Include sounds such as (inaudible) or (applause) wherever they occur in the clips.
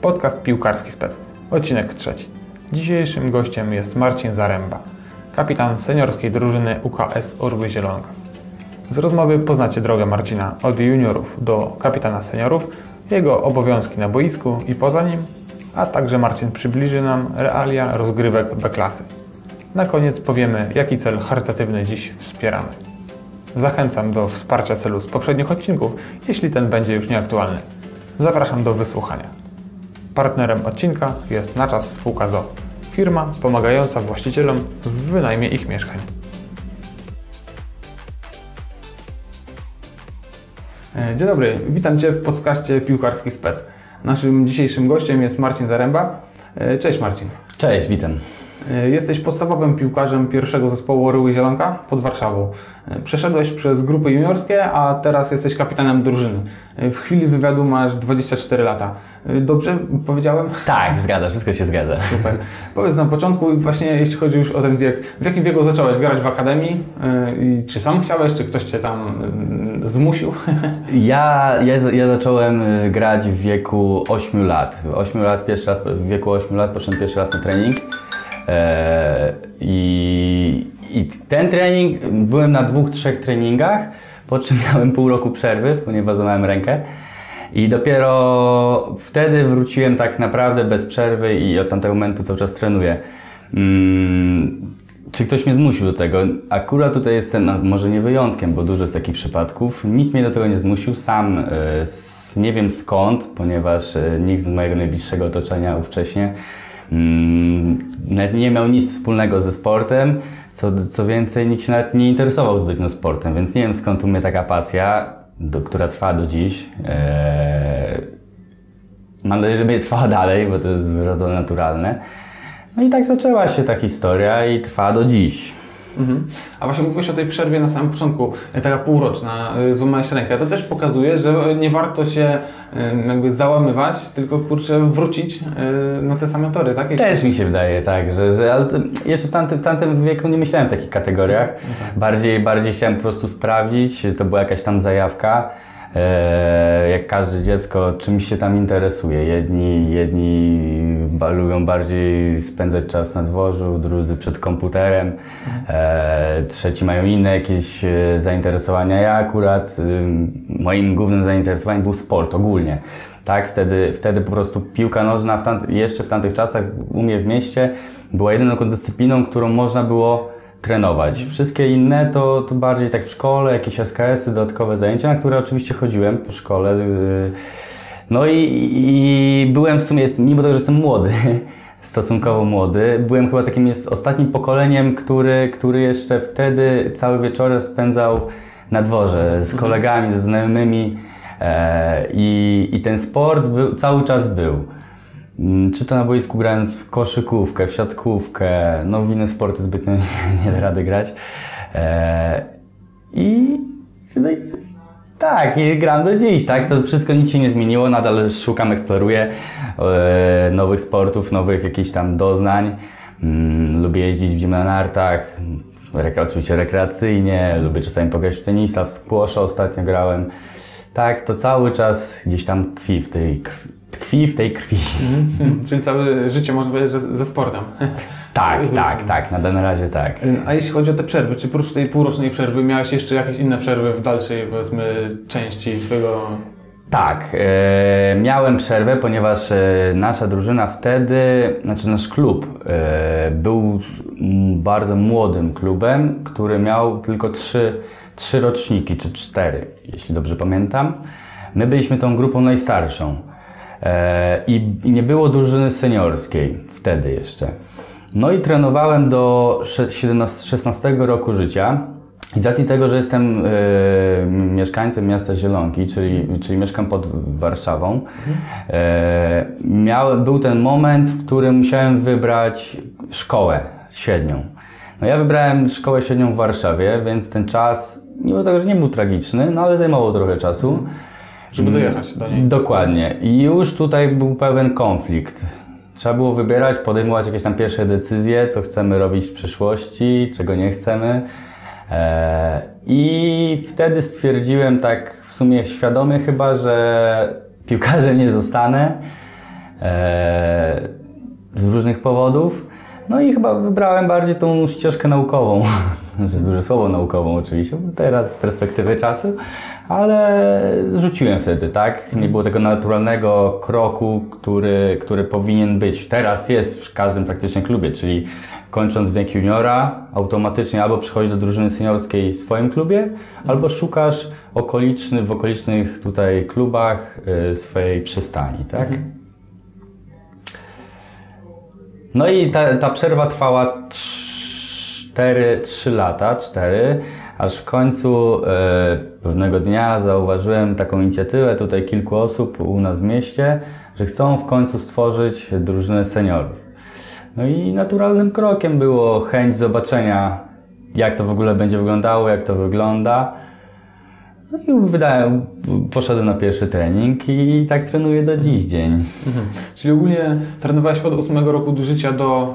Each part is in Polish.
Podcast Piłkarski Spec, odcinek trzeci. Dzisiejszym gościem jest Marcin Zaręba, kapitan seniorskiej drużyny UKS Orły Zielonka. Z rozmowy poznacie drogę Marcina od juniorów do kapitana seniorów, jego obowiązki na boisku i poza nim, a także Marcin przybliży nam realia rozgrywek B-klasy. Na koniec powiemy, jaki cel charytatywny dziś wspieramy. Zachęcam do wsparcia celu z poprzednich odcinków, jeśli ten będzie już nieaktualny. Zapraszam do wysłuchania. Partnerem odcinka jest na czas spółka ZO, firma pomagająca właścicielom w wynajmie ich mieszkań. E, Dzień dobry, witam Cię w podcaście Piłkarski Spec. Naszym dzisiejszym gościem jest Marcin Zaręba. E, Cześć Marcin. Cześć, witam. E, Jesteś podstawowym piłkarzem pierwszego zespołu Orły Zielonka pod Warszawą. E, Przeszedłeś przez grupy juniorskie, a teraz jesteś kapitanem drużyny. E, W chwili wywiadu masz 24 lata. Dobrze powiedziałem? Tak, zgadza, wszystko się zgadza. Super. Powiedz na początku, właśnie jeśli chodzi już o ten wiek, w jakim wieku zacząłeś grać w akademii? I czy sam chciałeś, czy ktoś Cię tam e, zmusił? (laughs) Ja, ja, ja zacząłem grać w wieku 8 lat. 8 lat, pierwszy raz, w wieku 8 lat poszedłem pierwszy raz na trening. E, i, I ten trening, byłem na dwóch, trzech treningach, po czym (laughs) miałem pół roku przerwy, ponieważ złamałem rękę. I dopiero wtedy wróciłem tak naprawdę bez przerwy i od tamtego momentu cały czas trenuję. Mm, czy ktoś mnie zmusił do tego? Akurat tutaj jestem no, może nie wyjątkiem, bo dużo jest takich przypadków. Nikt mnie do tego nie zmusił, sam e, s- nie wiem skąd, ponieważ e, nikt z mojego najbliższego otoczenia ówcześnie nawet nie miał nic wspólnego ze sportem. Co, co więcej, nikt się nawet nie interesował zbytnio sportem, więc nie wiem skąd u mnie taka pasja, do, która trwa do dziś. Eee, Mam nadzieję, że będzie trwała (laughs) dalej, bo to jest wyrodzone naturalne. No i tak zaczęła się ta historia i trwa do dziś. Mhm. A właśnie mówiłeś o tej przerwie na samym początku, e, taka półroczna, e, złamałeś rękę. To też pokazuje, że nie warto się e, jakby załamywać, tylko kurczę wrócić e, na te same tory, tak? Jeśli- Też mi się wydaje, tak, że, że ale jeszcze w tamtym, w tamtym wieku nie myślałem w takich kategoriach. Bardziej, bardziej chciałem po prostu sprawdzić, to była jakaś tam zajawka. E, jak każde dziecko czymś się tam interesuje. Jedni, jedni lubią bardziej spędzać czas na dworzu, drudzy przed komputerem, e, trzeci mają inne jakieś e, zainteresowania. Ja akurat ym, moim głównym zainteresowaniem był sport ogólnie. Tak, wtedy, wtedy po prostu piłka nożna w tam, jeszcze w tamtych czasach u mnie w mieście była jedyną dyscypliną, którą można było trenować. Wszystkie inne to, to bardziej tak w szkole, jakieś SKS-y, dodatkowe zajęcia, na które oczywiście chodziłem po szkole. yy. No i, i byłem w sumie, mimo tego, że jestem młody, (laughs) stosunkowo młody, byłem chyba takim jest ostatnim pokoleniem, który, który jeszcze wtedy całe wieczory spędzał na dworze z kolegami, ze znajomymi e, i, i ten sport był, cały czas był. Mm, Czy to na boisku grając w koszykówkę, w siatkówkę, no w inne sporty zbytnio (laughs) nie da rady grać. E, I, no tak, i gram do dziś, tak? To wszystko nic się nie zmieniło, nadal szukam, eksploruję e, nowych sportów, nowych jakichś tam doznań. Mm, lubię jeździć w na nartach, oczywiście rekreacyjnie, lubię czasami pograć w tenisa, w squasha ostatnio grałem. Tak, to cały czas gdzieś tam tkwi w tej krwi. Tkwi w tej krwi. Mhm. (laughs) Czyli całe życie można powiedzieć, że ze sportem. (laughs) Tak, tak, tak, na danym razie tak. A jeśli chodzi o te przerwy, czy prócz tej półrocznej przerwy miałeś jeszcze jakieś inne przerwy w dalszej, powiedzmy, części Twojego... Tak, e, miałem przerwę, ponieważ e, nasza drużyna wtedy, znaczy nasz klub e, był bardzo młodym klubem, który miał tylko trzy, trzy roczniki, czy cztery, jeśli dobrze pamiętam. My byliśmy tą grupą najstarszą i, i nie było drużyny seniorskiej wtedy jeszcze. No i trenowałem do sze- 17 16 roku życia. I z racji tego, że jestem e, mieszkańcem miasta Zielonki, czyli, czyli mieszkam pod Warszawą, e, miałem, był ten moment, w którym musiałem wybrać szkołę średnią. No ja wybrałem szkołę średnią w Warszawie, więc ten czas, mimo tego, że nie był tragiczny, no ale zajmował trochę czasu. Żeby dojechać do niej. Dokładnie. I już tutaj był pewien konflikt. Trzeba było wybierać, podejmować jakieś tam pierwsze decyzje, co chcemy robić w przyszłości, czego nie chcemy. E, I wtedy stwierdziłem tak w sumie świadomie chyba, że piłkarzem nie zostanę. e, z różnych powodów. No i chyba wybrałem bardziej tą ścieżkę naukową, (laughs) znaczy duże słowo naukową oczywiście, teraz z perspektywy czasu, ale rzuciłem wtedy, tak? Nie było tego naturalnego kroku, który, który powinien być. Teraz jest w każdym praktycznie klubie, czyli kończąc wiek juniora, automatycznie albo przychodzisz do drużyny seniorskiej w swoim klubie, albo szukasz okoliczny, w okolicznych tutaj klubach y, swojej przystani, tak? No i ta, ta przerwa trwała 4, 3 lata, 4, aż w końcu e, pewnego dnia zauważyłem taką inicjatywę tutaj kilku osób u nas w mieście, że chcą w końcu stworzyć drużynę seniorów. No i naturalnym krokiem było chęć zobaczenia, jak to w ogóle będzie wyglądało, jak to wygląda. No i wydałem, poszedłem na pierwszy trening i tak trenuję do dziś dzień. Mhm. Czyli ogólnie trenowałeś od 8 roku do życia do...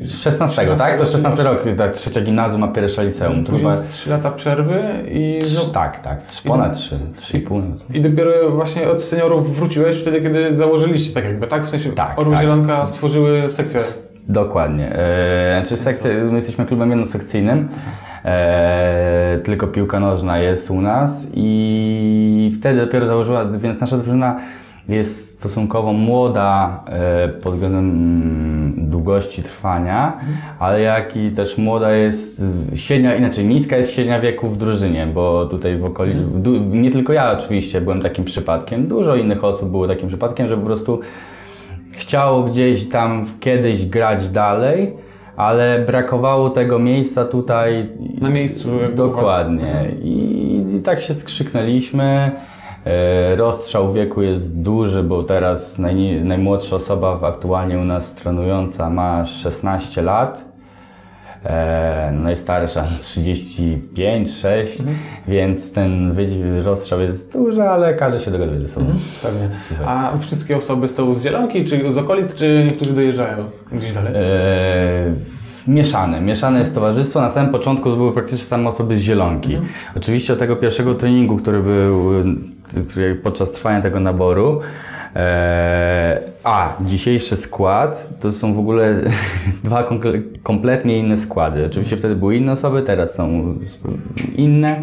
Yy, 16, tak? To 16 rok, tak, trzecia gimnazjum, a pierwsza liceum. To Później 3 lata przerwy i... Trz, tak, tak, ponad 3, 3,5. I dopiero właśnie od seniorów wróciłeś wtedy, kiedy założyliście tak jakby, tak? W sensie Tak, Orły tak. Zielonka stworzyły sekcję. Dokładnie. E, znaczy sekcje, my jesteśmy klubem jednosekcyjnym, e, tylko piłka nożna jest u nas i wtedy dopiero założyła, więc nasza drużyna jest stosunkowo młoda e, pod względem długości trwania, ale jak i też młoda jest średnia, inaczej niska jest średnia wieku w drużynie, bo tutaj w okolicy, du, nie tylko ja oczywiście byłem takim przypadkiem, dużo innych osób było takim przypadkiem, że po prostu chciało gdzieś tam kiedyś grać dalej, ale brakowało tego miejsca tutaj. Na miejscu. Dokładnie. I, I tak się skrzyknęliśmy. E, Rozstrzał wieku jest duży, bo teraz najni- najmłodsza osoba aktualnie u nas trenująca ma 16 lat. E, najstarsza (laughs) 35, 6, więc ten rozstrzał jest duży, ale każdy się dogaduje ze sobą. Pewnie. A wszystkie osoby są z Zielonki, czy z okolic, czy niektórzy dojeżdżają gdzieś dalej? E, mieszane. Mieszane jest towarzystwo. Na samym początku to były praktycznie same osoby z Zielonki. Oczywiście od tego pierwszego treningu, który był podczas trwania tego naboru, e, a dzisiejszy skład to są w ogóle (laughs) dwa komple- kompletnie inne składy. Oczywiście wtedy były inne osoby, teraz są inne.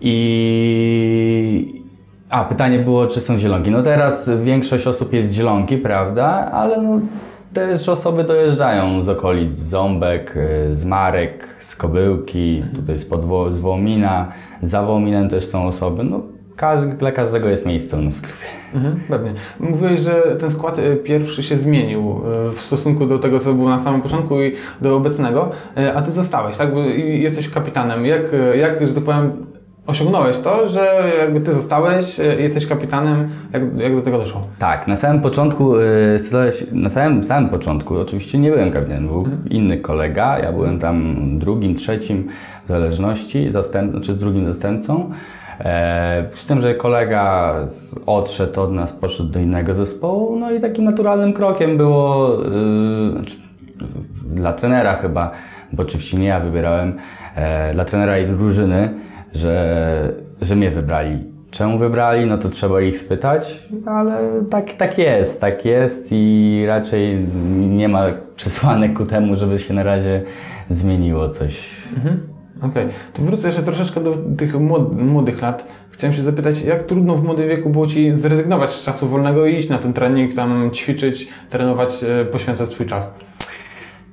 I a, pytanie było, czy są zielonki. No teraz większość osób jest zielonki, prawda? Ale no, też osoby dojeżdżają z okolic Ząbek, y, z Marek, z Kobyłki, tutaj z, Podwo- z Wołomina. Za Wołominem też są osoby. No, każdy, dla każdego jest miejsce u nas w klubie. Mhm, pewnie. Mówiłeś, że ten skład e, pierwszy się zmienił e, w stosunku do tego, co było na samym początku i do obecnego, e, a ty zostałeś, tak? Bo i jesteś kapitanem. Jak, jak że tak powiem, osiągnąłeś to, że jakby ty zostałeś, jesteś kapitanem, jak, jak do tego doszło? Tak, na samym początku, na samym, samym początku oczywiście nie byłem kapitanem, był inny kolega, ja byłem tam drugim, trzecim w zależności, zastęp, czy drugim zastępcą. E, z tym, że kolega odszedł od nas, poszedł do innego zespołu, no i takim naturalnym krokiem było y, znaczy, dla trenera chyba, bo oczywiście nie ja wybierałem, e, dla trenera i drużyny, że, że mnie wybrali. Czemu wybrali? No to trzeba ich spytać, ale tak, tak jest, tak jest i raczej nie ma przesłanek ku temu, żeby się na razie zmieniło coś. Okej, to wrócę jeszcze troszeczkę do tych młod- młodych lat. Chciałem się zapytać, jak trudno w młodym wieku było Ci zrezygnować z czasu wolnego i iść na ten trening, tam ćwiczyć, trenować, e, poświęcać swój czas?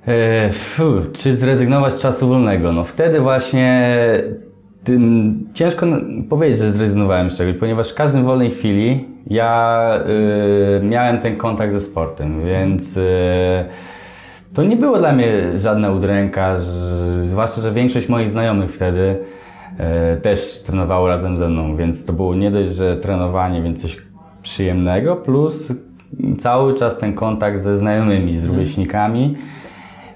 E, fu, czy zrezygnować z czasu wolnego? No wtedy właśnie tym, ciężko powiedzieć, że zrezygnowałem z czegoś, ponieważ w każdym wolnej chwili ja y, miałem ten kontakt ze sportem, więc y, to nie było dla mnie żadna udręka, zwłaszcza, że większość moich znajomych wtedy e, też trenowało razem ze mną, więc to było nie dość, że trenowanie, więc coś przyjemnego, plus cały czas ten kontakt ze znajomymi, z rówieśnikami.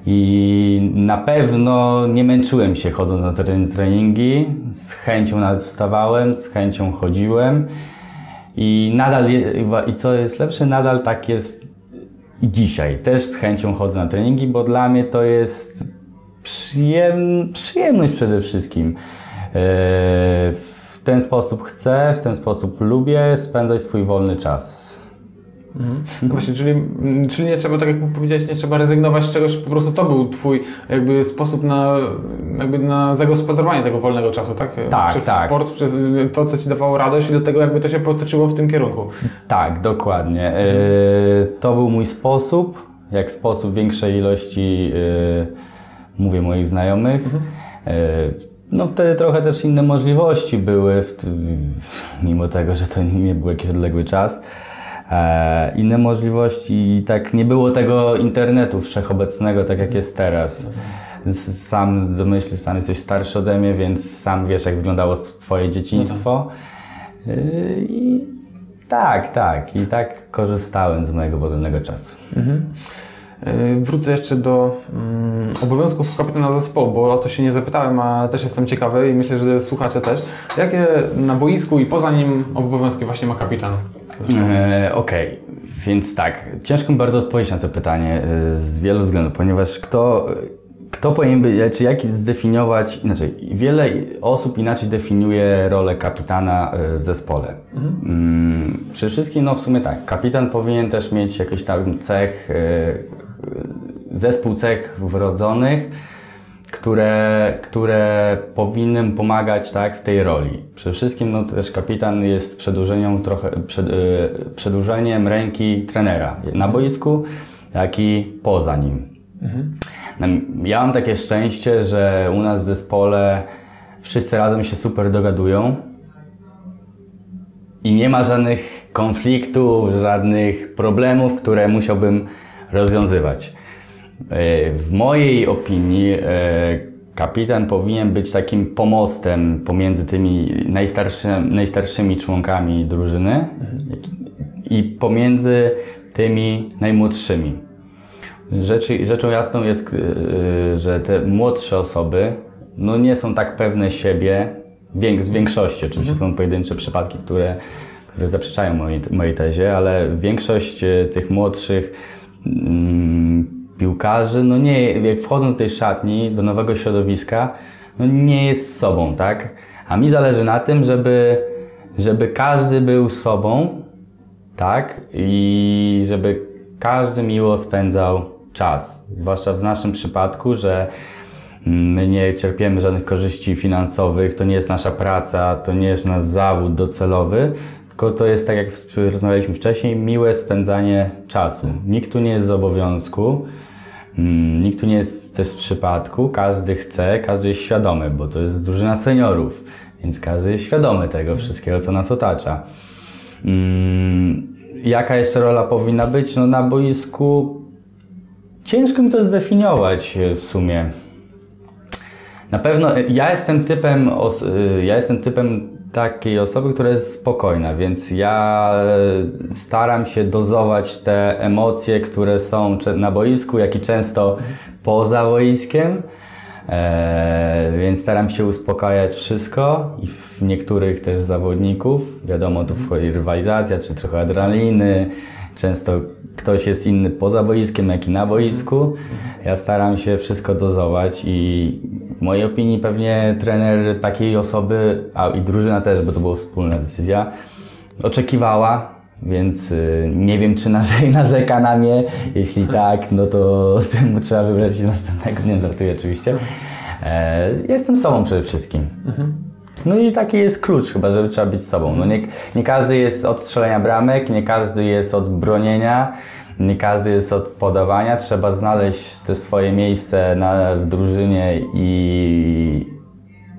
I na pewno nie męczyłem się chodząc na te treningi. Z chęcią nawet wstawałem, z chęcią chodziłem. I nadal, i co jest lepsze, nadal tak jest i dzisiaj. Też z chęcią chodzę na treningi, bo dla mnie to jest przyjem, przyjemność przede wszystkim. Eee, W ten sposób chcę, w ten sposób lubię spędzać swój wolny czas. No właśnie, czyli, czyli nie trzeba, tak jak powiedziałeś, nie trzeba rezygnować z czegoś, po prostu to był twój jakby sposób na, jakby na zagospodarowanie tego wolnego czasu, tak? Tak, przez tak. sport, przez to, co ci dawało radość i do tego jakby to się potoczyło w tym kierunku. Tak, dokładnie. E, To był mój sposób, jak sposób większej ilości, e, mówię, moich znajomych. E, No wtedy trochę też inne możliwości były, mimo tego, że to nie był jakiś odległy czas. E, Inne możliwości i tak nie było tego internetu wszechobecnego, tak jak jest teraz. Sam domyśl, sam jesteś starszy ode mnie, więc sam wiesz, jak wyglądało twoje dzieciństwo. Yy, I tak, tak. I tak korzystałem z mojego wolnego czasu. Yy, Wrócę jeszcze do mm, obowiązków kapitana zespołu, bo o to się nie zapytałem, a też jestem ciekawy i myślę, że słuchacze też. Jakie na boisku i poza nim obowiązki właśnie ma kapitan? E, Okej, więc tak. Ciężko mi bardzo odpowiedzieć na to pytanie e, z wielu względów, ponieważ kto, kto powinien być, czy jak zdefiniować, inaczej, wiele osób inaczej definiuje rolę kapitana e, w zespole. Mm, przede wszystkim, no w sumie tak, kapitan powinien też mieć jakiś tam cech, zespół cech wrodzonych, które, które powinny pomagać tak, w tej roli. Przede wszystkim no, też kapitan jest przedłużeniem, trochę, przed, y, przedłużeniem ręki trenera na boisku, jak i poza nim. No, Ja mam takie szczęście, że u nas w zespole wszyscy razem się super dogadują i nie ma żadnych konfliktów, żadnych problemów, które musiałbym rozwiązywać. E, W mojej opinii e, kapitan powinien być takim pomostem pomiędzy tymi najstarszy, najstarszymi członkami drużyny i pomiędzy tymi najmłodszymi. Rzeczy, rzeczą jasną jest, e, że te młodsze osoby no nie są tak pewne siebie, z większości oczywiście są pojedyncze przypadki, które, które zaprzeczają mojej, mojej tezie, ale większość tych młodszych mm, piłkarzy, no nie, jak wchodzą do tej szatni, do nowego środowiska, no nie jest sobą, tak? A mi zależy na tym, żeby, żeby każdy był sobą, tak? I żeby każdy miło spędzał czas. Zwłaszcza w naszym przypadku, że my nie cierpiemy żadnych korzyści finansowych, to nie jest nasza praca, to nie jest nasz zawód docelowy, tylko to jest, tak jak rozmawialiśmy wcześniej, miłe spędzanie czasu. Nikt tu nie jest z obowiązku, nikt tu nie jest też z przypadku, każdy chce, każdy jest świadomy, bo to jest drużyna seniorów, więc każdy jest świadomy tego wszystkiego, co nas otacza. Mm, Jaka jeszcze rola powinna być? No na boisku ciężko mi to zdefiniować e, w sumie. Na pewno e, ja jestem typem, os- y, ja jestem typem takiej osoby, która jest spokojna, więc ja e, staram się dozować te emocje, które są na boisku, jak i często poza boiskiem. E, więc staram się uspokajać wszystko i w niektórych też zawodników. Wiadomo, tu wchodzi rywalizacja, czy trochę adrenaliny. Często ktoś jest inny poza boiskiem, jak i na boisku. Ja staram się wszystko dozować i w mojej opinii pewnie trener takiej osoby, a i drużyna też, bo to była wspólna decyzja, oczekiwała, więc y, nie wiem, czy narze- (laughs) narzeka na mnie. Jeśli tak, no to (laughs) tym trzeba wybrać się następnego dnia, żartuję oczywiście. E, jestem sobą przede wszystkim. No i taki jest klucz chyba, żeby trzeba być sobą. No nie, nie każdy jest od strzelania bramek, nie każdy jest od bronienia, nie każdy jest od podawania. Trzeba znaleźć te swoje miejsce na, w drużynie i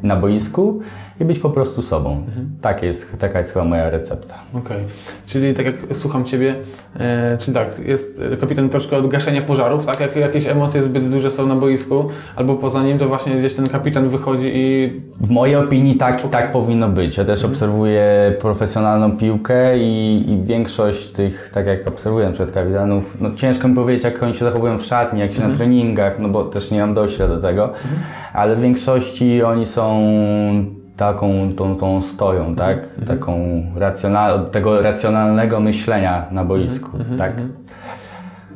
na boisku i być po prostu sobą. Tak jest, taka jest chyba moja recepta. Okej, czyli tak jak słucham Ciebie, e, czyli tak, jest kapitan troszkę od gaszenia pożarów, tak? Jak jakieś emocje zbyt duże są na boisku, albo poza nim, to właśnie gdzieś ten kapitan wychodzi i W mojej opinii tak, tak powinno być. Ja też obserwuję profesjonalną piłkę i, i większość tych, tak jak obserwuję przykład kapitanów, no ciężko mi powiedzieć, jak oni się zachowują w szatni, jak się na treningach, no bo też nie mam dojścia do tego, ale w większości oni są taką, tą, tą stoją, tak? Taką racjonal, tego racjonalnego myślenia na boisku, tak?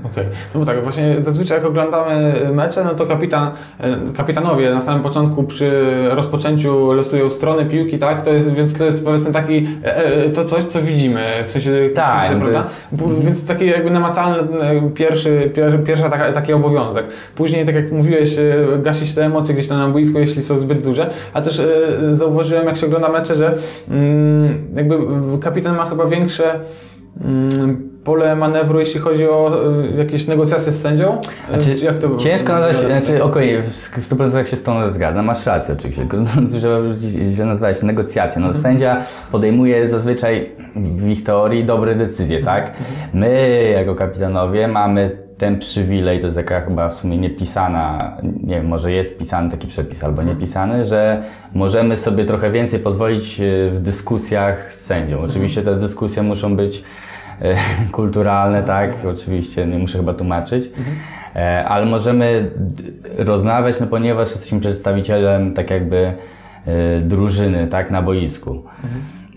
Okej, no bo tak, właśnie zazwyczaj jak oglądamy mecze, no to kapitan, e, kapitanowie na samym początku przy rozpoczęciu losują strony piłki, tak? To jest, więc to jest powiedzmy taki, e, e, to coś, co widzimy, w sensie Tak, to prawda? jest- Więc taki jakby namacalny e, pierwszy, pier, pierwsza taka, taki obowiązek. Później, tak jak mówiłeś, e, gasić te emocje gdzieś tam na boisku, jeśli są zbyt duże, ale też e, zauważyłem, jak się ogląda mecze, że mm, jakby kapitan ma chyba większe mm, pole manewru, jeśli chodzi o e, jakieś negocjacje z sędzią? E, Znaczy, czy jak to ciężko wygląda? nazwać, znaczy okej, w w 100% się z tą zgadzam, masz rację oczywiście, tylko (laughs) że źle nazwałeś negocjacje. No, sędzia podejmuje zazwyczaj w ich teorii dobre decyzje, tak? My jako kapitanowie mamy ten przywilej, to jest taka chyba w sumie niepisana, nie wiem, może jest pisany taki przepis albo niepisany, że możemy sobie trochę więcej pozwolić e, w dyskusjach z sędzią. Oczywiście te dyskusje muszą być (laughs) kulturalne, tak? Oczywiście nie muszę chyba tłumaczyć. E, Ale możemy rozmawiać, no ponieważ jesteśmy przedstawicielem tak jakby e, drużyny, tak, na boisku.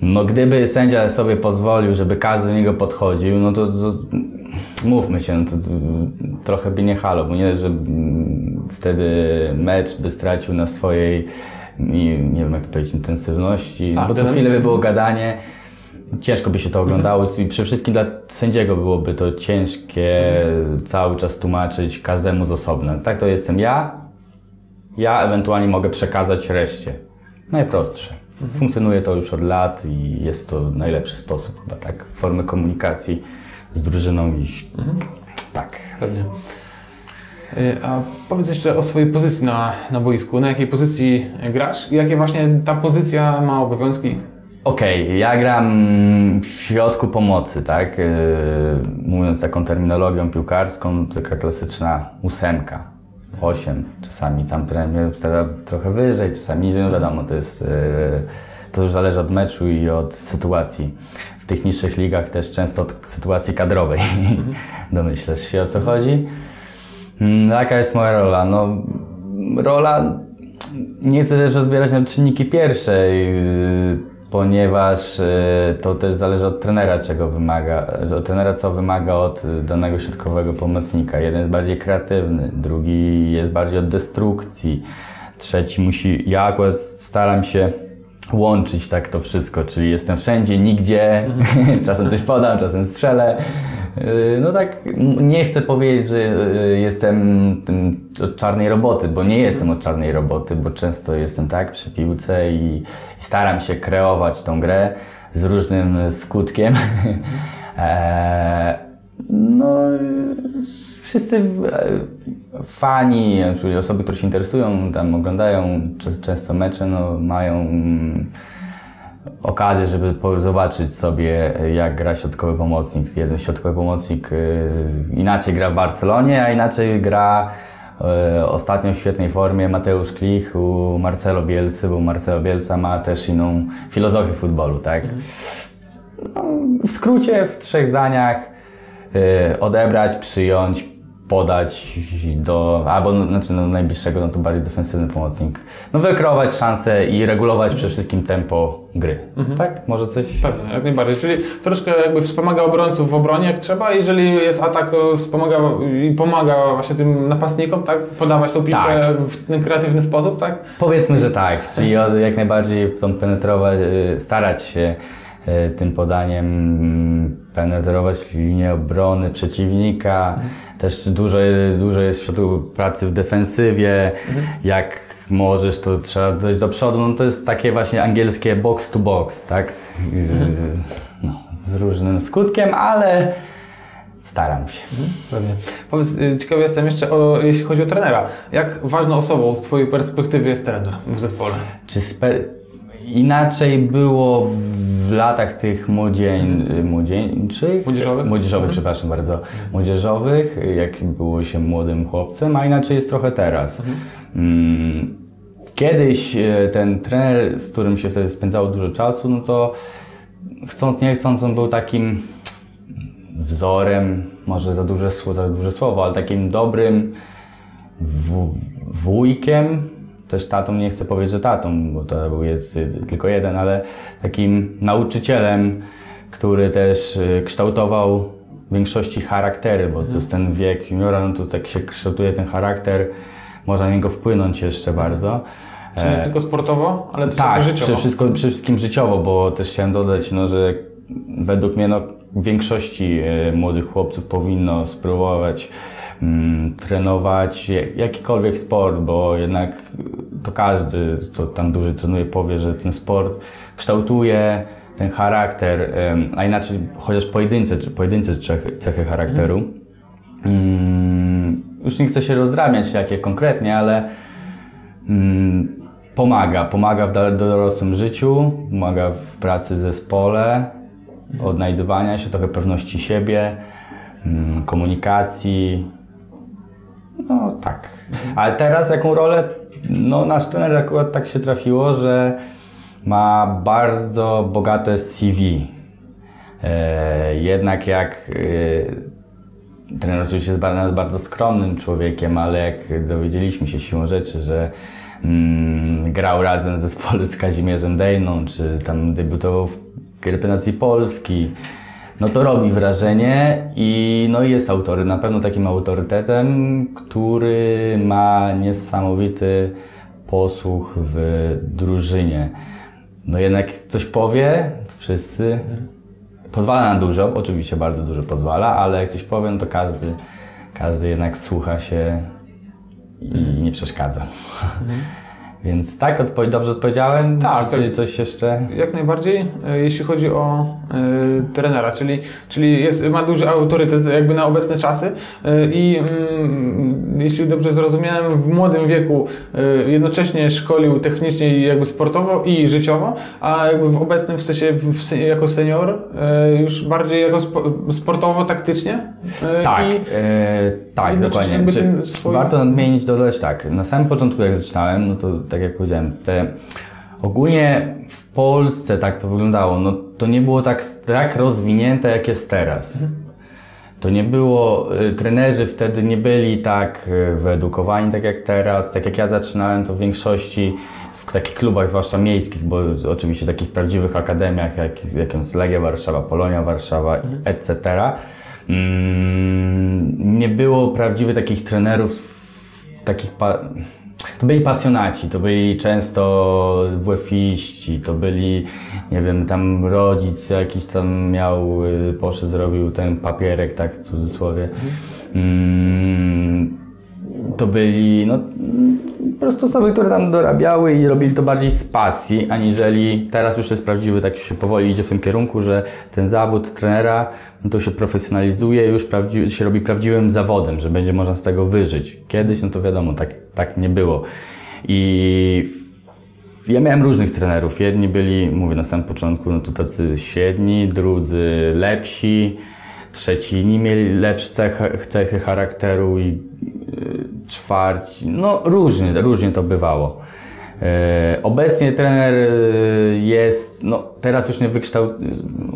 No gdyby sędzia sobie pozwolił, żeby każdy do niego podchodził, no to, to mówmy się, no to, to trochę by nie halo, bo nie, że wtedy mecz by stracił na swojej, nie, nie wiem jak to powiedzieć, intensywności, Tak, bo co chwilę by było gadanie, ciężko by się to oglądało i przede wszystkim dla sędziego byłoby to ciężkie cały czas tłumaczyć każdemu z osobna. Tak to jestem ja, ja ewentualnie mogę przekazać reszcie. Najprostsze. Funkcjonuje to już od lat i jest to najlepszy sposób chyba, tak? Formy komunikacji z drużyną i tak. Pewnie. E, A powiedz jeszcze o swojej pozycji na, na boisku. Na jakiej pozycji grasz i jakie właśnie ta pozycja ma obowiązki? Okej, ja gram w środku pomocy, tak? Yy, mówiąc taką terminologią piłkarską, taka klasyczna ósemka, osiem, czasami tam trener stawia trochę wyżej, czasami niżej, no wiadomo, to jest, yy, to już zależy od meczu i od sytuacji. W tych niższych ligach też często od sytuacji kadrowej. (laughs) Domyślasz się o co chodzi? Mm, Jaka jest moja rola? No, rola nie chcę też rozbierać na czynniki pierwsze, ponieważ yy, to też zależy od trenera, czego wymaga, od trenera, co wymaga od danego środkowego pomocnika. Jeden jest bardziej kreatywny, drugi jest bardziej od destrukcji, trzeci musi, ja akurat staram się łączyć tak to wszystko, czyli jestem wszędzie, nigdzie, (laughs) czasem coś podam, czasem strzelę. Yy, No tak, nie chcę powiedzieć, że yy, jestem tym od czarnej roboty, bo nie jestem od czarnej roboty, bo często jestem tak przy piłce i, staram się kreować tą grę z różnym skutkiem. Eee, (laughs) no, wszyscy e, fani, czyli osoby, które się interesują, tam oglądają często mecze, no, mają mm, okazję, żeby zobaczyć sobie, jak gra środkowy pomocnik. Jeden środkowy pomocnik y, inaczej gra w Barcelonie, a inaczej gra y, ostatnio w świetnej formie Mateusz Klich u Marcelo Bielsy, bo Marcelo Bielsa ma też inną filozofię futbolu, tak? No, w skrócie, w trzech zdaniach y, odebrać, przyjąć, podać do, albo znaczy no, najbliższego, no to bardziej defensywny pomocnik. No wykreować szanse i regulować przede wszystkim tempo gry. Tak? Może coś? Pewnie, jak najbardziej. Czyli troszkę jakby wspomaga obrońców w obronie jak trzeba. Jeżeli jest atak, to wspomaga i pomaga właśnie tym napastnikom, tak? Podawać tą piłkę Tak. w ten kreatywny sposób, tak? Powiedzmy, że tak. Czyli jak najbardziej tą penetrować, y, starać się y, tym podaniem mm, penetrować linię obrony przeciwnika. Też dużo, dużo jest w środku pracy w defensywie. Jak możesz, to trzeba dojść do przodu. No to jest takie właśnie angielskie box to box, tak? Y, No, z różnym skutkiem, ale staram się. Pewnie. Powiedz, y, ciekawy jestem jeszcze, o, jeśli chodzi o trenera. Jak ważną osobą z Twojej perspektywy jest trener w zespole? Czy. Inaczej było w latach tych młodzień... młodzieńczych? Młodzieżowych? Młodzieżowych, przepraszam bardzo. Młodzieżowych, jak było się młodym chłopcem, a inaczej jest trochę teraz. Mm, Kiedyś e, ten trener, z którym się wtedy spędzało dużo czasu, no to chcąc nie chcąc, on był takim wzorem, może za duże, za duże słowo, ale takim dobrym wujkiem, też tatą, nie chcę powiedzieć, że tatą, bo to był jest y, tylko jeden, ale takim nauczycielem, który też y, kształtował w większości charaktery, bo to jest ten wiek juniora, no to tak się kształtuje ten charakter, można na niego wpłynąć jeszcze bardzo. Czy nie tylko sportowo, ale też Tak, jako przede życiowo. wszystkim, przede wszystkim życiowo, bo też chciałem dodać, no, że według mnie no, większości e, młodych chłopców powinno spróbować trenować jak- jakikolwiek sport, bo jednak to każdy, kto tam dłużej trenuje, powie, że ten sport kształtuje ten charakter, a inaczej chociaż pojedyncze, pojedyncze cechy, cechy charakteru. Mm, już nie chcę się rozdrabniać jakie konkretnie, ale mm, pomaga. Pomaga w dorosłym życiu, pomaga w pracy w zespole, odnajdywania się, trochę pewności siebie, mm, komunikacji. No tak. Ale teraz jaką rolę? No nasz trener akurat tak się trafiło, że ma bardzo bogate CV. E, jednak jak e, trener oczywiście jest bardzo, bardzo skromnym człowiekiem, ale jak dowiedzieliśmy się siłą rzeczy, że mm, grał razem w zespole z Kazimierzem Dejną, czy tam debiutował w reprezentacji Polski, no to robi wrażenie i no jest autory, na pewno takim autorytetem, który ma niesamowity posłuch w drużynie. No jednak coś powie, wszyscy. Pozwala na dużo, oczywiście bardzo dużo pozwala, ale jak coś powie, no to każdy, każdy jednak słucha się i nie przeszkadza. Więc tak, odpowiedź, dobrze odpowiedziałem? Tak, Czy, tak. coś jeszcze? Jak najbardziej, e, jeśli chodzi o e, trenera, czyli, czyli jest, ma duży autorytet jakby na obecne czasy e, i mm, jeśli dobrze zrozumiałem, w młodym wieku jednocześnie szkolił technicznie i jakby sportowo i życiowo, a jakby w obecnym w sensie w, w, jako senior już bardziej jako spo, sportowo, taktycznie. Tak, I, tak, dokładnie. Czy, swój- Warto nadmienić, dodać tak. Na samym początku, jak zaczynałem, no to tak jak powiedziałem, te ogólnie w Polsce tak to wyglądało. No to nie było tak, tak rozwinięte, jak jest teraz. To nie było, y, trenerzy wtedy nie byli tak y, wyedukowani, tak jak teraz. Tak jak ja zaczynałem, to w większości w takich klubach, zwłaszcza miejskich, bo oczywiście takich prawdziwych akademiach, jak, jak jest Legia Warszawa, Polonia Warszawa, etc. Mm, nie było prawdziwych takich trenerów, takich pa- to byli pasjonaci, to byli często WF-iści, to byli, nie wiem, tam rodzic jakiś tam miał, y, poszedł, zrobił ten papierek, tak w cudzysłowie. Mm, to byli, no, po prostu osoby, które tam dorabiały i robili to bardziej z pasji, aniżeli teraz już jest prawdziwy, tak się powoli idzie w tym kierunku, że ten zawód trenera, no to się profesjonalizuje, już prawdzi- się robi prawdziwym zawodem, że będzie można z tego wyżyć. Kiedyś, no to wiadomo, tak, tak nie było. I ja miałem różnych trenerów. Jedni byli, mówię na samym początku, no to tacy średni, drudzy lepsi, trzeci nie mieli lepsze cechy, cechy charakteru i y, czwarci, no różnie, różnie to bywało. E, Obecnie trener y, jest, no teraz już nie wykształt,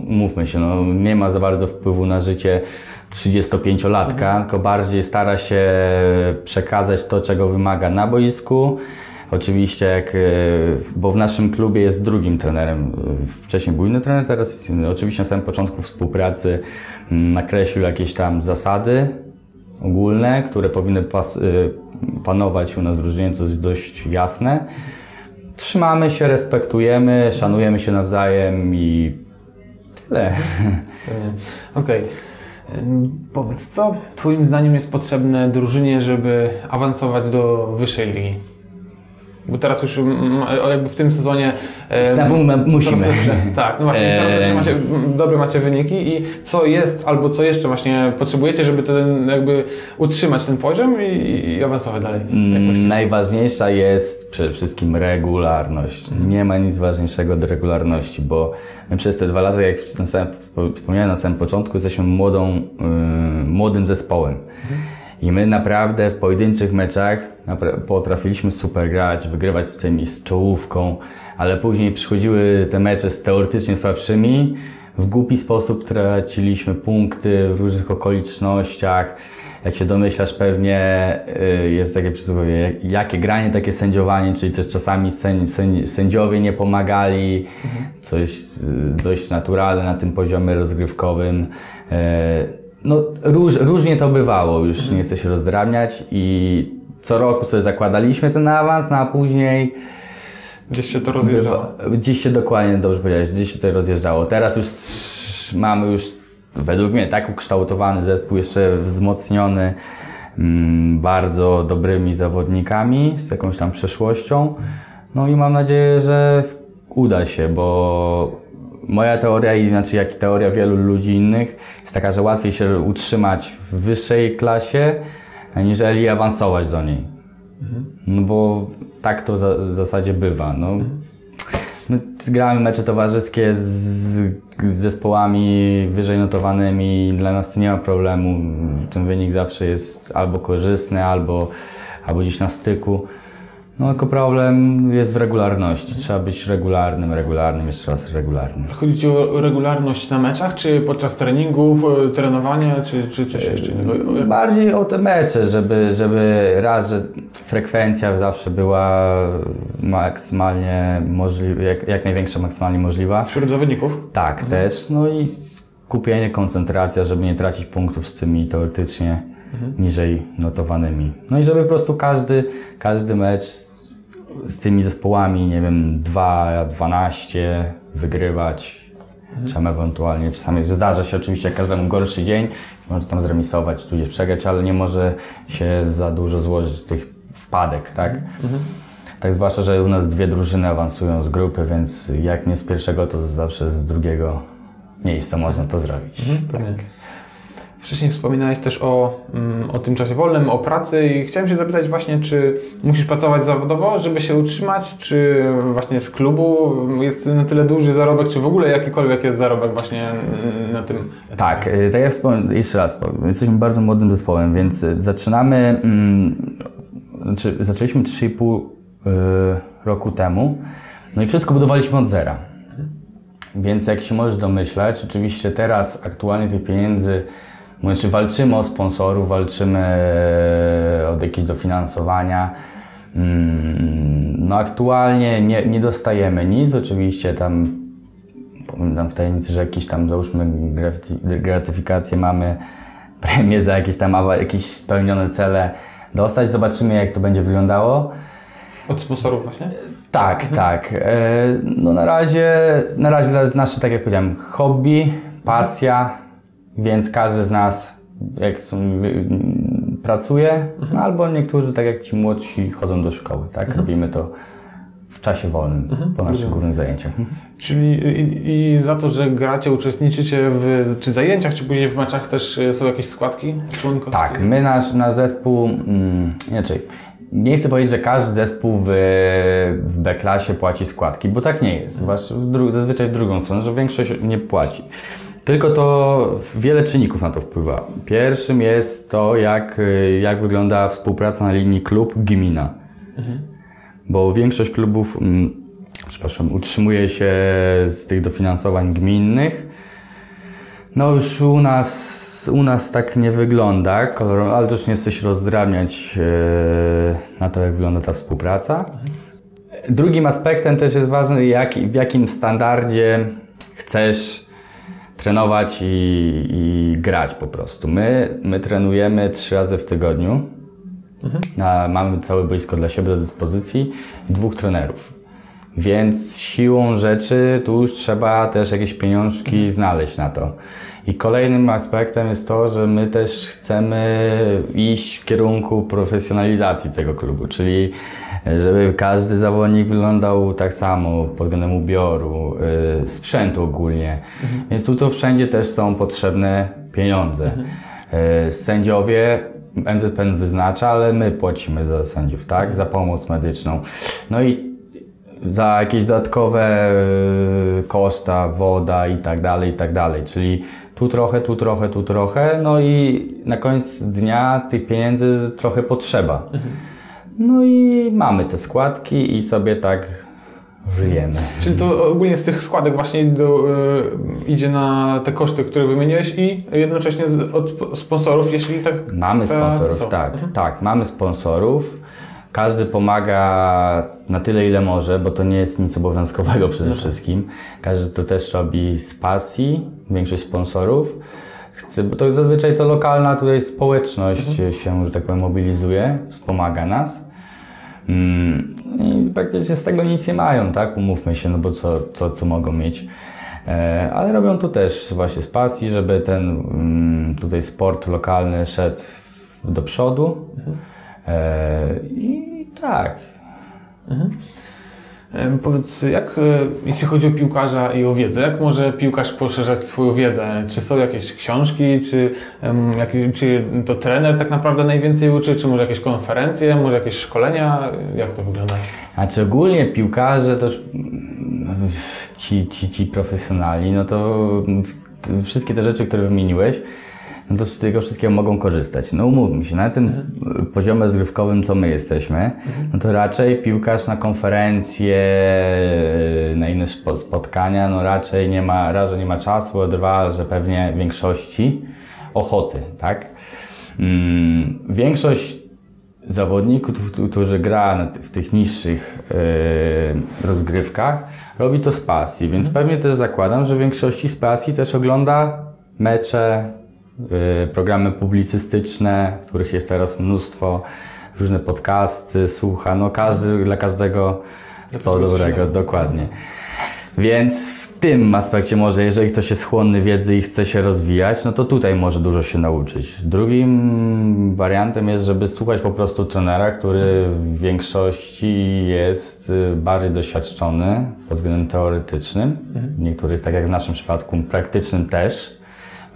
mówmy się, no nie ma za bardzo wpływu na życie 35-latka, tylko bardziej stara się przekazać to, czego wymaga na boisku. Oczywiście, jak, e, bo w naszym klubie jest drugim trenerem. E, Wcześniej był inny trener, teraz jest inny. Oczywiście na samym początku współpracy mm, nakreślił jakieś tam zasady ogólne, które powinny y, panować u nas w drużynie, co jest dość jasne. Trzymamy się, respektujemy, szanujemy się nawzajem i tyle. Okej. Ym, Powiedz, co Twoim zdaniem jest potrzebne drużynie, żeby awansować do wyższej ligi? Bo teraz już mm, jakby w tym sezonie. pewno musimy. lepsze- tak, no właśnie, coraz lepsze macie, m, dobre macie wyniki i co jest albo co jeszcze właśnie potrzebujecie, żeby ten jakby utrzymać ten poziom i, i awansować dalej? Mm? Najważniejsza jest przede wszystkim regularność. Nie ma nic ważniejszego od regularności, bo my przez te dwa lata, jak na samym, wspomniałem na samym początku, jesteśmy młodą, yy, młodym zespołem. I my naprawdę w pojedynczych meczach potrafiliśmy super grać, wygrywać z tymi z czołówką, ale później przychodziły te mecze z teoretycznie słabszymi. W głupi sposób traciliśmy punkty w różnych okolicznościach. Jak się domyślasz, pewnie y, jest takie przysłowie, jak- jakie granie, takie sędziowanie, czyli też czasami sędzi, sędzi, sędziowie nie pomagali, coś y, dość naturalne na tym poziomie rozgrywkowym. No, róż, różnie to bywało, już nie chcę się rozdrabniać i co roku sobie zakładaliśmy ten awans, no a później Gdzieś się to rozjeżdżało. gdzieś się dokładnie, dobrze powiedziałeś, gdzieś się to rozjeżdżało. Teraz już mamy już według mnie tak ukształtowany zespół, jeszcze wzmocniony mm, bardzo dobrymi zawodnikami, z jakąś tam przeszłością. No i mam nadzieję, że uda się, bo moja teoria, i znaczy jak i teoria wielu ludzi innych, jest taka, że łatwiej się utrzymać w wyższej klasie, aniżeli awansować do niej. No bo tak to za, w zasadzie bywa. No. My gramy mecze towarzyskie z, z zespołami wyżej notowanymi, dla nas to nie ma problemu. Ten wynik zawsze jest albo korzystny, albo, albo gdzieś na styku. No tylko problem jest w regularności. Trzeba być regularnym, regularnym, jeszcze raz regularnym. Chodzi Ci o regularność na meczach, czy podczas treningów, e, trenowania, czy, czy coś jeszcze innego? Jak- Bardziej o te mecze, żeby, żeby raz, że frekwencja zawsze była maksymalnie możliwa, jak, jak największa maksymalnie możliwa. Wśród zawodników? Tak, też. No i skupienie, koncentracja, żeby nie tracić punktów z tymi teoretycznie niżej notowanymi. No i żeby po prostu każdy, każdy mecz z, tymi zespołami, nie wiem, 2, 12 wygrywać. Tam ewentualnie czasami zdarza się oczywiście każdemu gorszy dzień, może tam zremisować, tudzież przegrać, ale nie może się za dużo złożyć tych wpadek, tak? Tak zwłaszcza, że u nas dwie drużyny awansują z grupy, więc jak nie z pierwszego, to zawsze z drugiego miejsca można to zrobić. Pewnie. Wcześniej wspominałeś też o, mm, o tym czasie wolnym, o pracy i chciałem się zapytać właśnie, czy musisz pracować zawodowo, żeby się utrzymać, czy właśnie z klubu jest na tyle duży zarobek, czy w ogóle jakikolwiek jest zarobek właśnie mm, na tym Tak, y, tak jak wspomniałem, jeszcze raz powiem, jesteśmy bardzo młodym zespołem, więc zaczynamy, mm, znaczy zaczęliśmy 3,5 y, roku temu, no i wszystko budowaliśmy od zera. Więc jak się możesz domyślać, oczywiście teraz aktualnie tych pieniędzy, znaczy walczymy o sponsorów, walczymy e, od jakiegoś dofinansowania. Mm, No aktualnie nie, nie dostajemy nic, oczywiście tam powiem tam w tajemnicy, że jakieś tam załóżmy graty- gratyfikacje mamy, (laughs) premie za jakieś tam jakieś spełnione cele dostać. Zobaczymy jak to będzie wyglądało. od sponsorów właśnie? Tak, tak. E, No na razie, na razie to jest nasze, tak jak powiedziałem, hobby, pasja, więc każdy z nas jak są, pracuje, no albo niektórzy, tak jak ci młodsi, chodzą do szkoły, tak? Robimy to w czasie wolnym, po naszych głównych zajęciach. Czyli i, i za to, że gracie, uczestniczycie w czy zajęciach, czy później w meczach też y, są jakieś składki członkowskie? Tak, my nasz, nasz zespół, mm, inaczej, nie chcę powiedzieć, że każdy zespół w, w B-klasie płaci składki, bo tak nie jest. Dru- zazwyczaj w drugą stronę, że większość nie płaci. Tylko to wiele czynników na to wpływa. Pierwszym jest to, jak, y, jak wygląda współpraca na linii klub-gmina. Bo większość klubów, mm, przepraszam, utrzymuje się z tych dofinansowań gminnych. No już u nas, u nas tak nie wygląda, kolor- ale też nie chcę się rozdrabniać e, na to, jak wygląda ta współpraca. Drugim aspektem też jest ważny, jak, w jakim standardzie chcesz trenować i, i grać po prostu. My, my trenujemy trzy razy w tygodniu. Na, mamy całe boisko dla siebie do dyspozycji i dwóch trenerów. Więc siłą rzeczy tu już trzeba też jakieś pieniążki znaleźć na to. I kolejnym aspektem jest to, że my też chcemy iść w kierunku profesjonalizacji tego klubu, czyli żeby każdy zawodnik wyglądał tak samo pod względem ubioru, y, sprzętu ogólnie. Więc tu to wszędzie też są potrzebne pieniądze. Y, Sędziowie MZPN wyznacza, ale my płacimy za sędziów, tak? Za pomoc medyczną. No i za jakieś dodatkowe y, koszta, woda i tak dalej, i tak dalej. Czyli tu trochę, tu trochę, tu trochę, no i na koniec dnia tych pieniędzy trochę potrzeba. No i mamy te składki i sobie tak żyjemy. Czyli to ogólnie z tych składek właśnie do, y, idzie na te koszty, które wymieniłeś i jednocześnie od sp- sponsorów, jeśli tak... Mamy sponsorów, tak, tak, mamy sponsorów. Każdy pomaga na tyle, ile może, bo to nie jest nic obowiązkowego przede wszystkim. Każdy to też robi z pasji, większość sponsorów. Chce, bo to zazwyczaj to lokalna tutaj społeczność się, że tak powiem, mobilizuje, wspomaga nas. Mm, I praktycznie z tego nic nie mają, tak? Umówmy się, no bo co, co, co mogą mieć. E, ale robią to też właśnie z pasji, żeby ten mm, tutaj sport lokalny szedł do przodu. E, I tak. E, Powiedz, jak e, jeśli chodzi o piłkarza i o wiedzę, jak może piłkarz poszerzać swoją wiedzę? Czy są jakieś książki, czy, jakieś, czy to trener tak naprawdę najwięcej uczy, czy może jakieś konferencje, może jakieś szkolenia? Jak to wygląda? Znaczy ogólnie piłkarze mm, ci, ci, ci profesjonalni, no to wszystkie te rzeczy, które wymieniłeś, no to z tego wszystkiego mogą korzystać. No umówmy się, na tym poziomie zgrywkowym, co my jesteśmy, no to raczej piłkarz na konferencje, na inne spo- spotkania, no raczej nie ma, raz, że nie ma czasu, a dwa, że pewnie większości ochoty, tak? Mm, większość zawodników, którzy gra w tych niższych e, rozgrywkach, robi to z pasji, więc pewnie też zakładam, że w większości z pasji też ogląda mecze, programy publicystyczne, których jest teraz mnóstwo, różne podcasty, słucha, no każdy, dla każdego co dobrego, dokładnie. Więc w tym aspekcie może, jeżeli ktoś jest chłonny wiedzy i chce się rozwijać, no to tutaj może dużo się nauczyć. Drugim wariantem jest, żeby słuchać po prostu trenera, który w większości jest y, bardziej doświadczony pod względem teoretycznym, w niektórych, tak jak w naszym przypadku, praktycznym też.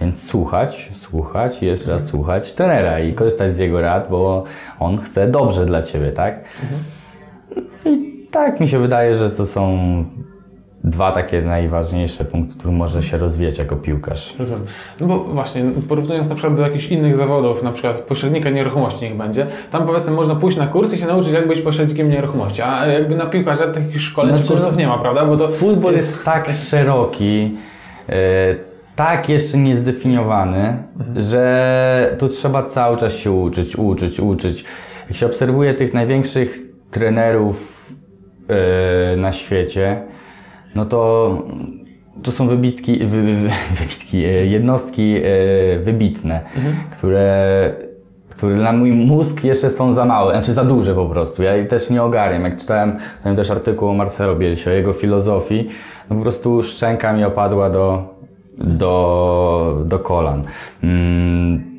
Więc słuchać, słuchać i jeszcze raz słuchać trenera i korzystać z jego rad, bo on chce dobrze dla ciebie, tak? I tak mi się wydaje, że to są dwa takie najważniejsze punkty, w których może się rozwijać jako piłkarz. No bo właśnie, porównując na przykład do jakichś innych zawodów, na przykład pośrednika nieruchomości niech będzie, tam powiedzmy można pójść na kurs i się nauczyć jak być pośrednikiem nieruchomości, a jakby na piłkarza takich szkoleń czy Znaczy, kursów no, nie ma, prawda? Bo to Futbol jest tak (laughs) szeroki, e, tak jeszcze niezdefiniowany, że tu trzeba cały czas się uczyć, uczyć, uczyć. Jak się obserwuje tych największych trenerów e, na świecie, no to to są wybitki, wy, wy, (laughs) wybitki e, jednostki e, wybitne, które które na mój mózg jeszcze są za małe, znaczy za duże po prostu. Ja też nie ogarniam. Jak czytałem czytałem też artykuł o Marcelo Bielsie, o jego filozofii, no po prostu szczęka mi opadła do, do, do kolan. Mm,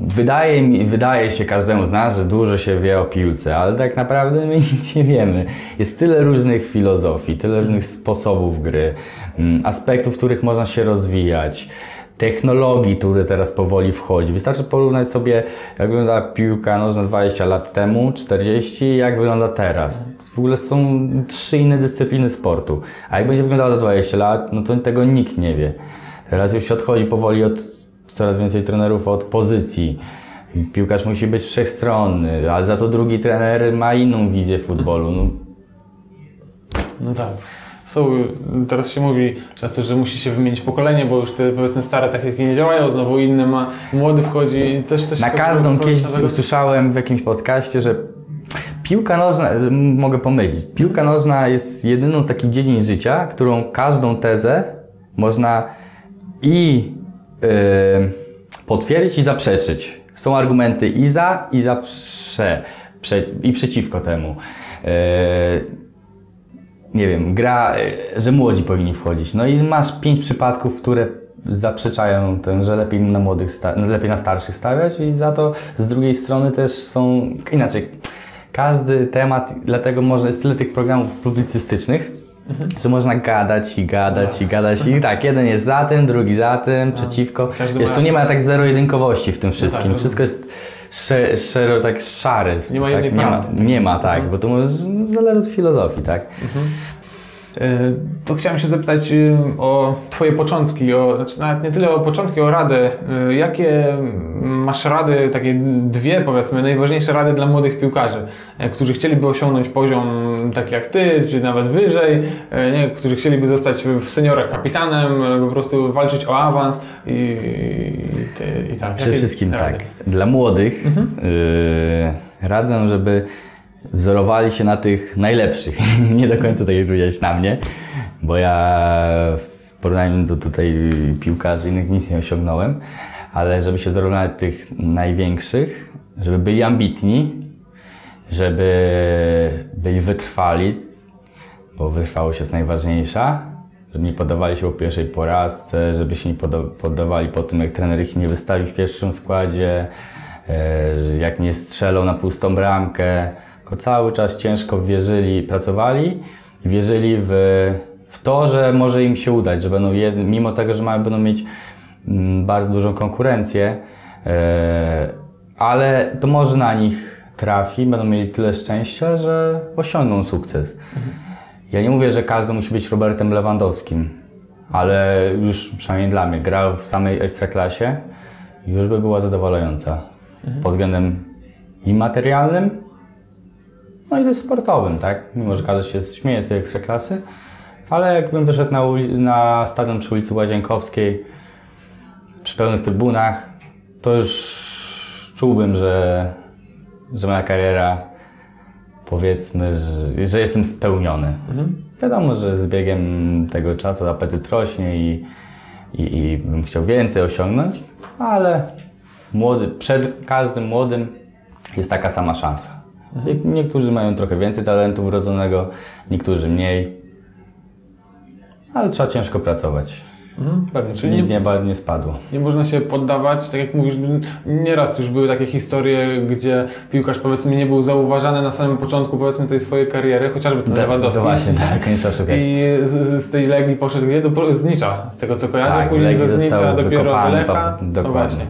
Wydaje, mi, wydaje się każdemu z nas, że dużo się wie o piłce, ale tak naprawdę my (laughs) nic nie wiemy. Jest tyle różnych filozofii, tyle różnych sposobów gry, mm, aspektów, w których można się rozwijać, technologii, które teraz powoli wchodzi. Wystarczy porównać sobie, jak wyglądała piłka nożna 20 lat temu, 40 i jak wygląda teraz. W ogóle są trzy inne dyscypliny sportu. A jak będzie wyglądała za 20 lat, no to tego nikt nie wie. Teraz już się odchodzi powoli od coraz więcej trenerów od pozycji. Piłkarz musi być wszechstronny, ale za to drugi trener ma inną wizję futbolu. No, No tak. Są, teraz się mówi często, że musi się wymienić pokolenie, bo już te powiedzmy stare techniki nie działają, znowu inny ma, młody wchodzi i coś, coś na każdą kiedyś usłyszałem w jakimś podcaście, że piłka nożna, mogę pomyśleć, piłka nożna jest jedyną z takich dziedzin życia, którą każdą tezę można i yy, potwierdzić i zaprzeczyć. Są argumenty i za, i za prze, prze, i przeciwko temu. Yy, nie wiem, gra, y, że młodzi powinni wchodzić. No i masz pięć przypadków, które zaprzeczają tym, że lepiej na młodych, no, lepiej na starszych stawiać i za to z drugiej strony też są, inaczej, każdy temat, dlatego może jest tyle tych programów publicystycznych, że można gadać i gadać i gadać i tak, jeden jest za tym, drugi za tym, przeciwko. Każdy Wiesz, ma- tu nie ma tak zero-jedynkowości w tym wszystkim. tak, Wszystko jest sze, szero, tak szary. Nie ma tak, jednej nie ma, nie ma, tak, bo to może, zależy od filozofii, tak? E, To chciałem się zapytać y, o Twoje początki, o, znaczy nawet nie tyle o początki, o rady. Y, Jakie masz rady, takie dwie powiedzmy, najważniejsze rady dla młodych piłkarzy, e, którzy chcieliby osiągnąć poziom taki jak Ty, czy nawet wyżej, e, nie, którzy chcieliby zostać w seniorach kapitanem, e, po prostu walczyć o awans i, i, i tak. Przede wszystkim rady? tak. Dla młodych yy, radzę, żeby wzorowali się na tych najlepszych. (laughs) Nie do końca tak jak na mnie, bo ja w porównaniu do tutaj piłkarzy innych nic nie osiągnąłem, ale żeby się zrównać tych największych, żeby byli ambitni, żeby byli wytrwali, bo wytrwałość jest najważniejsza, żeby nie poddawali się po pierwszej porażce, żeby się nie poda- poddawali po tym, jak trener ich nie wystawi w pierwszym składzie, e, jak nie strzelą na pustą bramkę, cały czas ciężko wierzyli, pracowali i wierzyli w, w to, że może im się udać, że będą jed, mimo tego, że mają, będą mieć mm, bardzo dużą konkurencję, e, ale to może na nich trafi, będą mieli tyle szczęścia, że osiągną sukces. Ja nie mówię, że każdy musi być Robertem Lewandowskim, ale już przynajmniej dla mnie, gra w samej ekstraklasie już by była zadowalająca. Pod względem i materialnym, no i też sportowym, tak? Mimo, że każdy się śmieje z tej ekstraklasy, ale jakbym wyszedł na, na stadion przy ulicy Łazienkowskiej, przy pełnych trybunach, to już czułbym, że, że moja kariera powiedzmy, że, że jestem spełniony. Wiadomo, że z biegiem tego czasu apetyt rośnie i, i, i bym chciał więcej osiągnąć, ale młody, przed każdym młodym jest taka sama szansa. Nie- Niektórzy mają trochę więcej talentu wrodzonego, niektórzy mniej, ale trzeba ciężko pracować. Mhm, pewnie. Czyli Nic nie, z nieba nie spadło. nie można się poddawać, tak jak mówisz, nieraz już były takie historie, gdzie piłkarz powiedzmy nie był zauważany na samym początku powiedzmy tej swojej kariery, chociażby ten Lewandowski. Właśnie, (laughs) tak, nie trzeba szukać. I z, z tej Legii poszedł gdzie? Do Pro- Znicza, z tego co kojarzę, Tak, później Legii ze Znicza dopiero do Lecha. pa- No dokładnie. właśnie.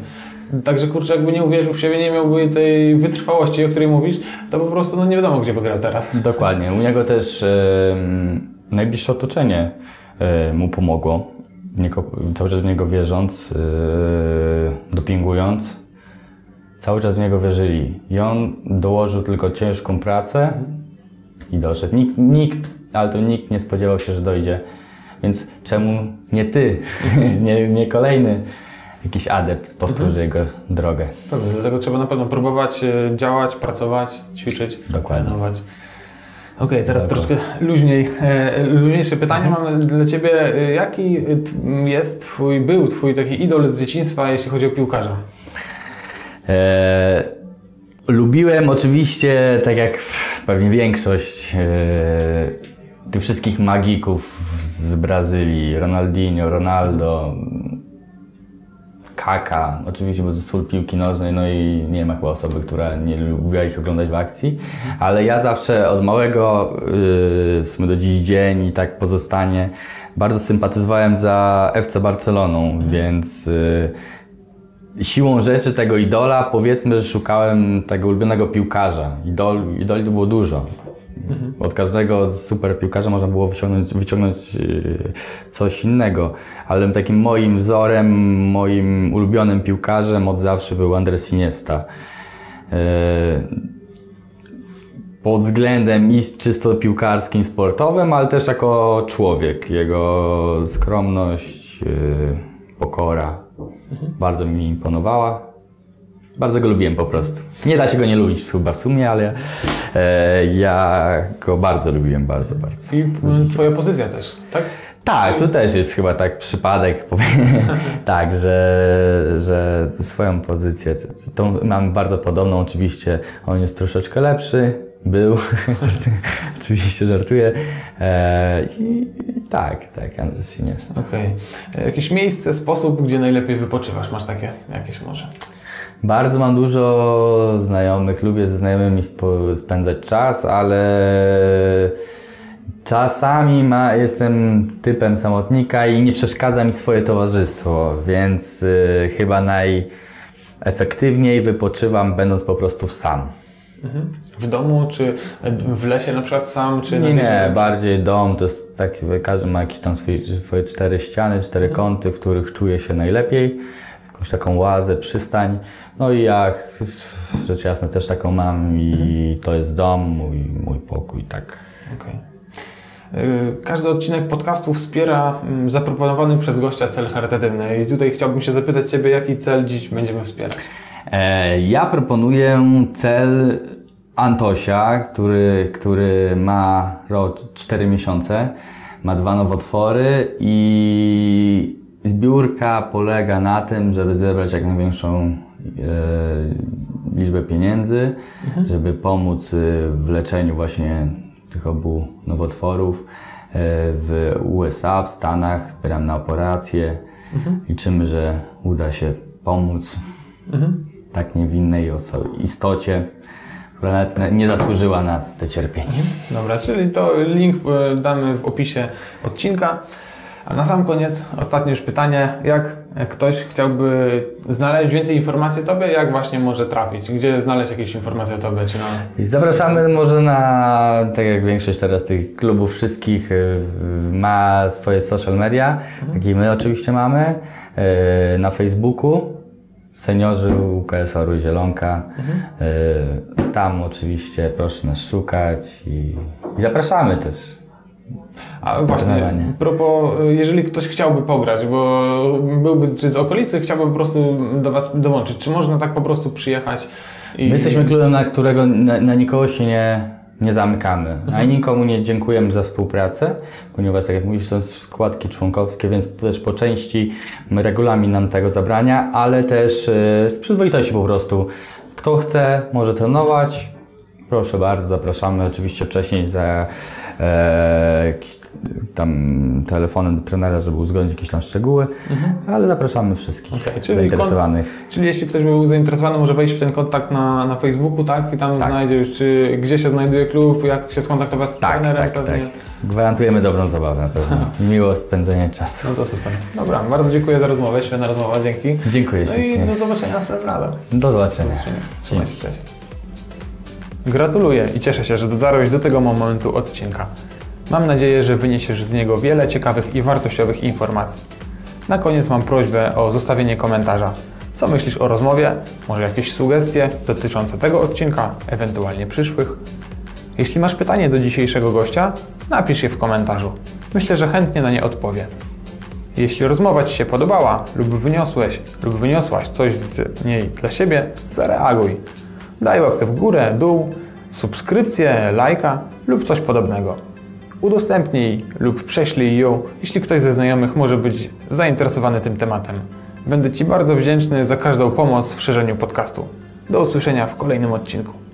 Także kurczę, jakby nie uwierzył w siebie, nie miałby tej wytrwałości, o której mówisz, to po prostu no nie wiadomo, gdzie by grał teraz. Dokładnie. U niego też em, najbliższe otoczenie e, mu pomogło. Niego, cały czas w niego wierząc, e, dopingując. Cały czas w niego wierzyli. I on dołożył tylko ciężką pracę i doszedł. Nikt, nikt, ale to nikt nie spodziewał się, że dojdzie. Więc czemu nie ty, (laughs) nie, nie kolejny jakiś adept powtórzy jego drogę? Pewnie, dlatego trzeba na pewno próbować e, działać, pracować, ćwiczyć, Dokładnie. trenować. Okej, teraz Dokładnie. troszkę luźniej, e, luźniejsze pytanie mam dla Ciebie. E, Jaki jest Twój, był Twój taki idol z dzieciństwa, jeśli chodzi o piłkarza? E, lubiłem oczywiście, tak jak pewnie większość, e, tych wszystkich magików z Brazylii. Ronaldinho, Ronaldo, Kaka. Oczywiście był to sól piłki nożnej, no i nie ma chyba osoby, która nie lubiła ich oglądać w akcji. Ale ja zawsze od małego, yy, w sumie do dziś dzień i tak pozostanie, bardzo sympatyzowałem za FC Barceloną, więc... Yy, siłą rzeczy tego idola, powiedzmy, że szukałem tego ulubionego piłkarza. Idol, idoli to było dużo. Od każdego super piłkarza można było wyciągnąć, wyciągnąć yy, coś innego, ale takim moim wzorem, moim ulubionym piłkarzem od zawsze był Andres Iniesta. Yy, pod względem i czysto piłkarskim, sportowym, ale też jako człowiek. Jego skromność, yy, pokora bardzo mi imponowała. Bardzo go lubiłem po prostu. Nie da się go nie lubić chyba w sumie, ale e, ja go bardzo lubiłem, bardzo, bardzo. I e, Twoja pozycja też, tak? Tak, to też jest chyba tak przypadek, (laughs) tak, że, że swoją pozycję, tą mam bardzo podobną oczywiście, on jest troszeczkę lepszy, był, (laughs) oczywiście żartuję. E, i, tak, tak, Andrzej jest. Okej. E, Jakieś miejsce, sposób, gdzie najlepiej wypoczywasz? Masz takie jakieś może? Bardzo mam dużo znajomych, lubię ze znajomymi spędzać czas, ale czasami ma, jestem typem samotnika i nie przeszkadza mi swoje towarzystwo, więc y, chyba najefektywniej wypoczywam będąc po prostu sam. W domu, czy w lesie na przykład sam, czy Nie, nie, bardziej dom to jest tak, każdy ma jakieś tam swoje, swoje cztery ściany, cztery kąty, w których czuje się najlepiej. Jakąś taką łazę, przystań. No i ja rzecz jasna też taką mam i to jest dom, mój, mój pokój, tak. Okej. Y, Każdy odcinek podcastu wspiera mm, zaproponowany przez gościa cel charytatywny. I tutaj chciałbym się zapytać Ciebie, jaki cel dziś będziemy wspierać? E, ja proponuję cel Antosia, który, który ma rok 4 miesiące. ma dwa nowotwory i zbiórka polega na tym, żeby zebrać jak największą e, liczbę pieniędzy, żeby pomóc e, w leczeniu właśnie tych obu nowotworów e, w USA, w Stanach. Zbieram na operacje. Liczymy, że uda się pomóc tak niewinnej istocie, która nawet na- nie zasłużyła na te cierpienie. Dobra, czyli to link e, damy w opisie odcinka. A na sam koniec, ostatnie już pytanie. Jak ktoś chciałby znaleźć więcej informacji o Tobie, jak właśnie może trafić? Gdzie znaleźć jakieś informacje o Tobie? Czy na... Zapraszamy może na, tak jak większość teraz tych klubów wszystkich y, ma swoje social media, jak i my oczywiście mamy, y, na Facebooku, seniorzy UKS-oru Zielonka. Y, Tam oczywiście proszę nas szukać i, i zapraszamy też. A właśnie, propos, jeżeli ktoś chciałby pograć, bo byłby czy z okolicy, chciałby po prostu do Was dołączyć, czy można tak po prostu przyjechać i... My jesteśmy klubem, na którego na, na nikogo się nie, nie zamykamy. A nikomu nie dziękujemy za współpracę, ponieważ tak jak mówisz, są składki członkowskie, więc też po części regulamin nam tego zabrania, ale też e, z przyzwoitości po prostu. Kto chce, może trenować. Proszę bardzo, zapraszamy oczywiście wcześniej za e, jakiś tam telefonem do trenera, żeby uzgodnić jakieś tam szczegóły, ale zapraszamy wszystkich Okej, czyli zainteresowanych. Czyli jeśli ktoś był zainteresowany, może wejść w ten kontakt na, na Facebooku, tak? I tam znajdzie już, czy, gdzie się znajduje klub, jak się skontaktować z Tak, trenerem. tak, pewnie. tak. Gwarantujemy dobrą zabawę na pewno. (laughs) Miło spędzenie czasu. No to super. Dobra, bardzo dziękuję za rozmowę, świetna rozmowa, dzięki. Dziękuję No i do zobaczenia następnym razem. Do zobaczenia. Trzymaj się, cześć. Gratuluję i cieszę się, że dotarłeś do tego momentu odcinka. Mam nadzieję, że wyniesiesz z niego wiele ciekawych i wartościowych informacji. Na koniec mam prośbę o zostawienie komentarza. Co myślisz o rozmowie? Może jakieś sugestie dotyczące tego odcinka, ewentualnie przyszłych? Jeśli masz pytanie do dzisiejszego gościa, napisz je w komentarzu. Myślę, że chętnie na nie odpowie. Jeśli rozmowa Ci się podobała lub wyniosłeś lub wyniosłaś coś z niej dla siebie, zareaguj. Daj łapkę w górę, dół, subskrypcję, lajka lub coś podobnego. Udostępnij lub prześlij ją, jeśli ktoś ze znajomych może być zainteresowany tym tematem. Będę Ci bardzo wdzięczny za każdą pomoc w szerzeniu podcastu. Do usłyszenia w kolejnym odcinku.